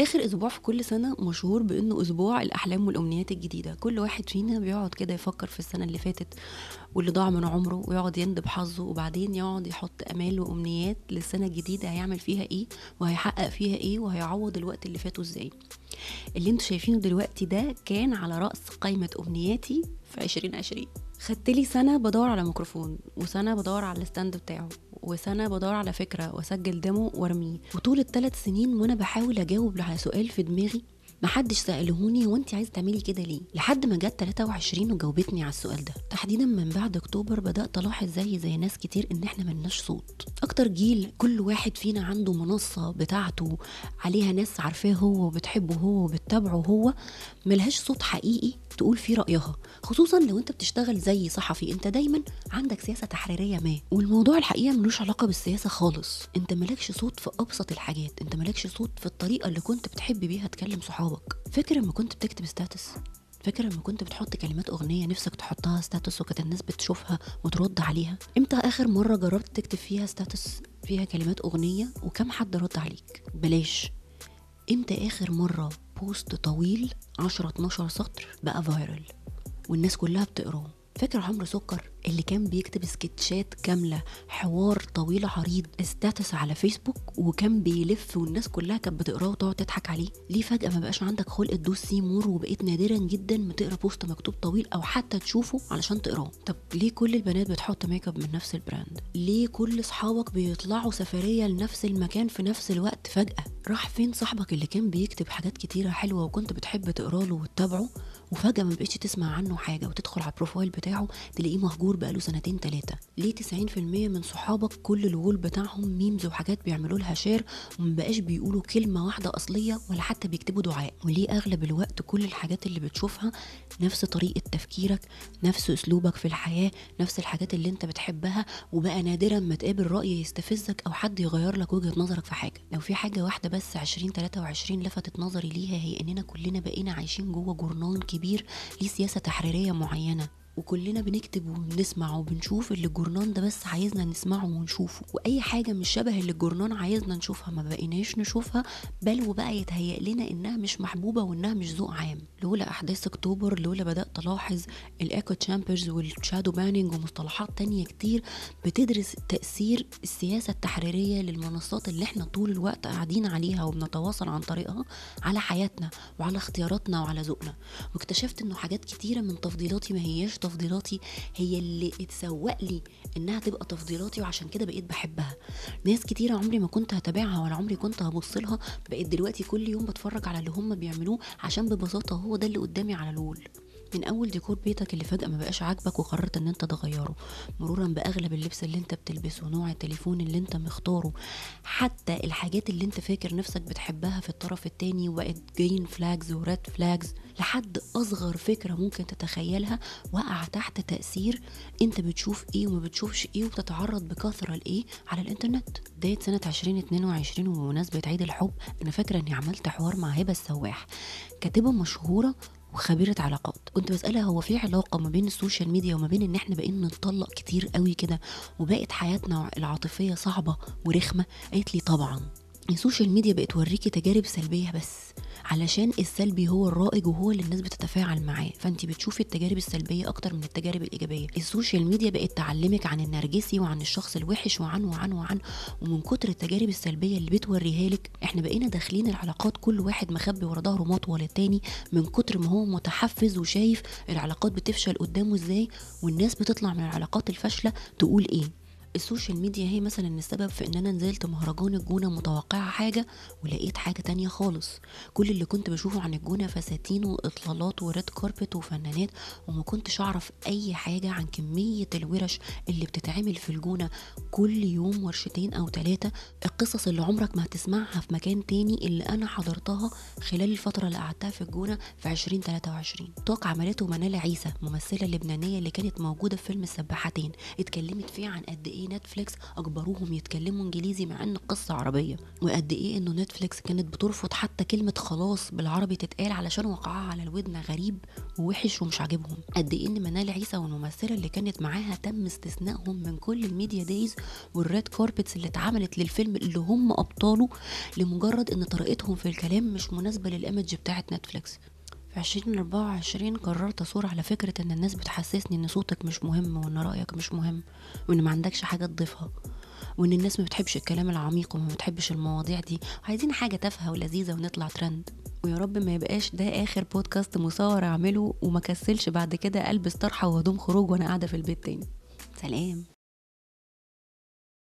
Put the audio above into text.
آخر أسبوع في كل سنة مشهور بأنه أسبوع الأحلام والأمنيات الجديدة. كل واحد فينا بيقعد كده يفكر في السنة اللي فاتت واللي ضاع من عمره ويقعد يندب حظه وبعدين يقعد يحط آمال وأمنيات للسنة الجديدة هيعمل فيها إيه وهيحقق فيها إيه وهيعوض الوقت اللي فاته إزاي. اللي أنتوا شايفينه دلوقتي ده كان على رأس قائمه أمنياتي في 2020 خدت لي سنة بدور على ميكروفون وسنة بدور على ال stand بتاعه. وسنة بدور على فكرة وأسجل ديمو وأرميه. وطول الثلاث سنين وأنا بحاول أجاوب على سؤال في دماغي محدش سألهوني هو انت عايزة تعملي كده ليه؟ لحد ما جت 23 وجاوبتني على السؤال ده. تحديدا من بعد أكتوبر بدأت ألاحظ زي زي ناس كتير إن إحنا ملناش صوت. أكتر جيل كل واحد فينا عنده منصة بتاعته عليها ناس عارفاه هو وبتحبه هو وبتتابعه هو ملهاش صوت حقيقي. تقول فيه رأيها خصوصا لو أنت بتشتغل زي صحفي أنت دايما عندك سياسة تحريرية ما. والموضوع الحقيقة ملوش علاقة بالسياسة خالص. أنت مالكش صوت في أبسط الحاجات أنت مالكش صوت في الطريقة اللي كنت بتحب بيها تكلم صحابك. فاكر لما كنت بتكتب status؟ فاكر لما كنت بتحط كلمات أغنية نفسك تحطها status وكانت الناس بتشوفها وترد عليها؟ إمتى آخر مرة جربت تكتب فيها status؟ فيها كلمات أغنية وكم حد رد عليك؟ بلاش. إمتى آخر مرة post طويل 10 12 سطر بقى viral والناس كلها بتقراه. فاكر عمرو سكر؟ اللي كان بيكتب سكتشات كاملة حوار طويل عريض status على فيسبوك وكان بيلف والناس كلها كانت بتقراه وتقعد تضحك عليه. ليه فجأة ما بقاش عندك خلق تدوس see more وبقيت نادرا جدا ما تقرأ post مكتوب طويل أو حتى تشوفه علشان تقراه؟ طب ليه كل البنات بتحط make up من نفس ال brand؟ ليه كل أصحابك بيطلعوا سفرية لنفس المكان في نفس الوقت فجأة؟ راح فين صاحبك اللي كان بيكتب حاجات كتيرة حلوة وكنت بتحب تقرا له وتتابعه وفجأة ما بقتش تسمع عنه حاجة وتدخل على ال profile بتاعه تلاقيه مهجور بقاله سنتين تلاتة. ليه 90% من صحابك كل ال wall بتاعهم memes وحاجات بيعملوا لها share ومبقاش بيقولوا كلمة واحدة أصلية ولا حتى بيكتبوا دعاء؟ وليه أغلب الوقت كل الحاجات اللي بتشوفها نفس طريقة تفكيرك نفس أسلوبك في الحياة نفس الحاجات اللي أنت بتحبها وبقى نادرا ما تقابل رأي يستفزك أو حد يغير لك وجهة نظرك في حاجة؟ لو في حاجة واحدة بس 2023 لفتت نظري ليها هي إننا كلنا بقينا عايشين جوه جورنال كبير ليه سياسة تحريرية معينة. وكلنا بنكتب وبنسمع وبنشوف اللي الجورنان ده بس عايزنا نسمعه ونشوفه. وأي حاجة مش شبه اللي الجورنان عايزنا نشوفها ما بقيناش نشوفها بل وبقى يتهيأ لنا إنها مش محبوبة وإنها مش ذوق عام. لولا أحداث أكتوبر لولا بدأت الاحظ ال echo chambers وال shadow banning ومصطلحات تانية كتير بتدرس تأثير السياسة التحريرية للمنصات اللي إحنا طول الوقت قاعدين عليها وبنتواصل عن طريقها على حياتنا وعلى اختياراتنا وعلى ذوقنا. واكتشفت إنه حاجات كتيرة من تفضيلاتي ما هياش تفضيلاتي هي اللي اتسوق لي إنها تبقى تفضيلاتي وعشان كده بقيت بحبها. ناس كتيره عمري ما كنت هتابعها ولا عمري كنت هبص لها بقيت دلوقتي كل يوم بتفرج على اللي هم بيعملوه عشان ببساطة هو ده اللي قدامي على الوول. من أول ديكور بيتك اللي فجأة ما بقاش عاجبك وقررت إن أنت تغيره مرورا بأغلب اللبس اللي أنت بتلبسه نوع التليفون اللي أنت مختاره حتى الحاجات اللي أنت فاكر نفسك بتحبها في الطرف التاني وبقت green flags و red flags لحد أصغر فكرة ممكن تتخيلها وقع تحت تأثير أنت بتشوف إيه وما بتشوفش إيه وبتتعرض بكثرة لإيه على الإنترنت. بدايه سنة 2022 وبمناسبه عيد الحب أنا فاكرة إني عملت حوار مع هبة السواح كاتبة مشهورة وخبيرة علاقات. كنت بسألها هو في علاقة ما بين ال social media وما بين إن إحنا بقينا نتطلق كتير قوي كده وبقت حياتنا العاطفية صعبة ورخمة؟ قالت لي طبعا. السوشيال ميديا بقت توريكي تجارب سلبية بس. علشان السلبي هو الرائج وهو اللي الناس بتتفاعل معاه. فانت بتشوفي التجارب السلبية أكتر من التجارب الإيجابية. السوشيال ميديا بقت تعلمك عن النرجسي وعن الشخص الوحش وعن وعن وعن ومن كتر التجارب السلبية اللي بتوريها لك إحنا بقينا داخلين العلاقات كل واحد مخبي ورا ظهره مطول التاني من كتر ما هو متحفز وشايف العلاقات بتفشل قدامه إزاي والناس بتطلع من العلاقات الفاشلة تقول إيه. السوشيال ميديا هي مثلا السبب في إن أنا نزلت مهرجان الجونة متوقعة حاجة ولقيت حاجة تانية خالص. كل اللي كنت بشوفه عن الجونة فساتين وإطلالات و red carpet وفنانات وما كنتش أعرف أي حاجة عن كمية الورش اللي بتتعمل في الجونة. كل يوم ورشتين أو ثلاثة القصص اللي عمرك ما هتسمعها في مكان تاني اللي أنا حضرتها خلال الفترة اللي قعدتها في الجونة في 2023 talk عملته منال عيسى ممثلة لبنانية اللي كانت موجودة في فيلم السباحتين. اتكلمت فيه عن قد إيه إيه نتفليكس أجبروهم يتكلموا إنجليزي مع إن القصة عربية. وقد إيه إنه نتفليكس كانت بترفض حتى كلمة خلاص بالعربي تتقال علشان وقعها على الودن غريب ووحش ومش عاجبهم. قد إيه إن منال عيسى والممثلة اللي كانت معاها تم استثنائهم من كل ال media days وال red carpets اللي اتعملت للفيلم اللي هم أبطاله لمجرد إن طريقتهم في الكلام مش مناسبة لل image بتاعت نتفليكس في عشرين أربعة وعشرين قررت أثور على فكرة إن الناس بتحسسني إن صوتك مش مهم وإن رأيك مش مهم وإن ما عندكش حاجة تضيفها وإن الناس ما بتحبش الكلام العميق وما بتحبش المواضيع دي. عايزين حاجة تافهة ولذيذة ونطلع ترند. ويا رب ما يبقاش ده آخر بودكاست مصور أعمله وما كسلش بعد كده ألبس طرحة وهدوم خروج وأنا قاعدة في البيت تاني. سلام.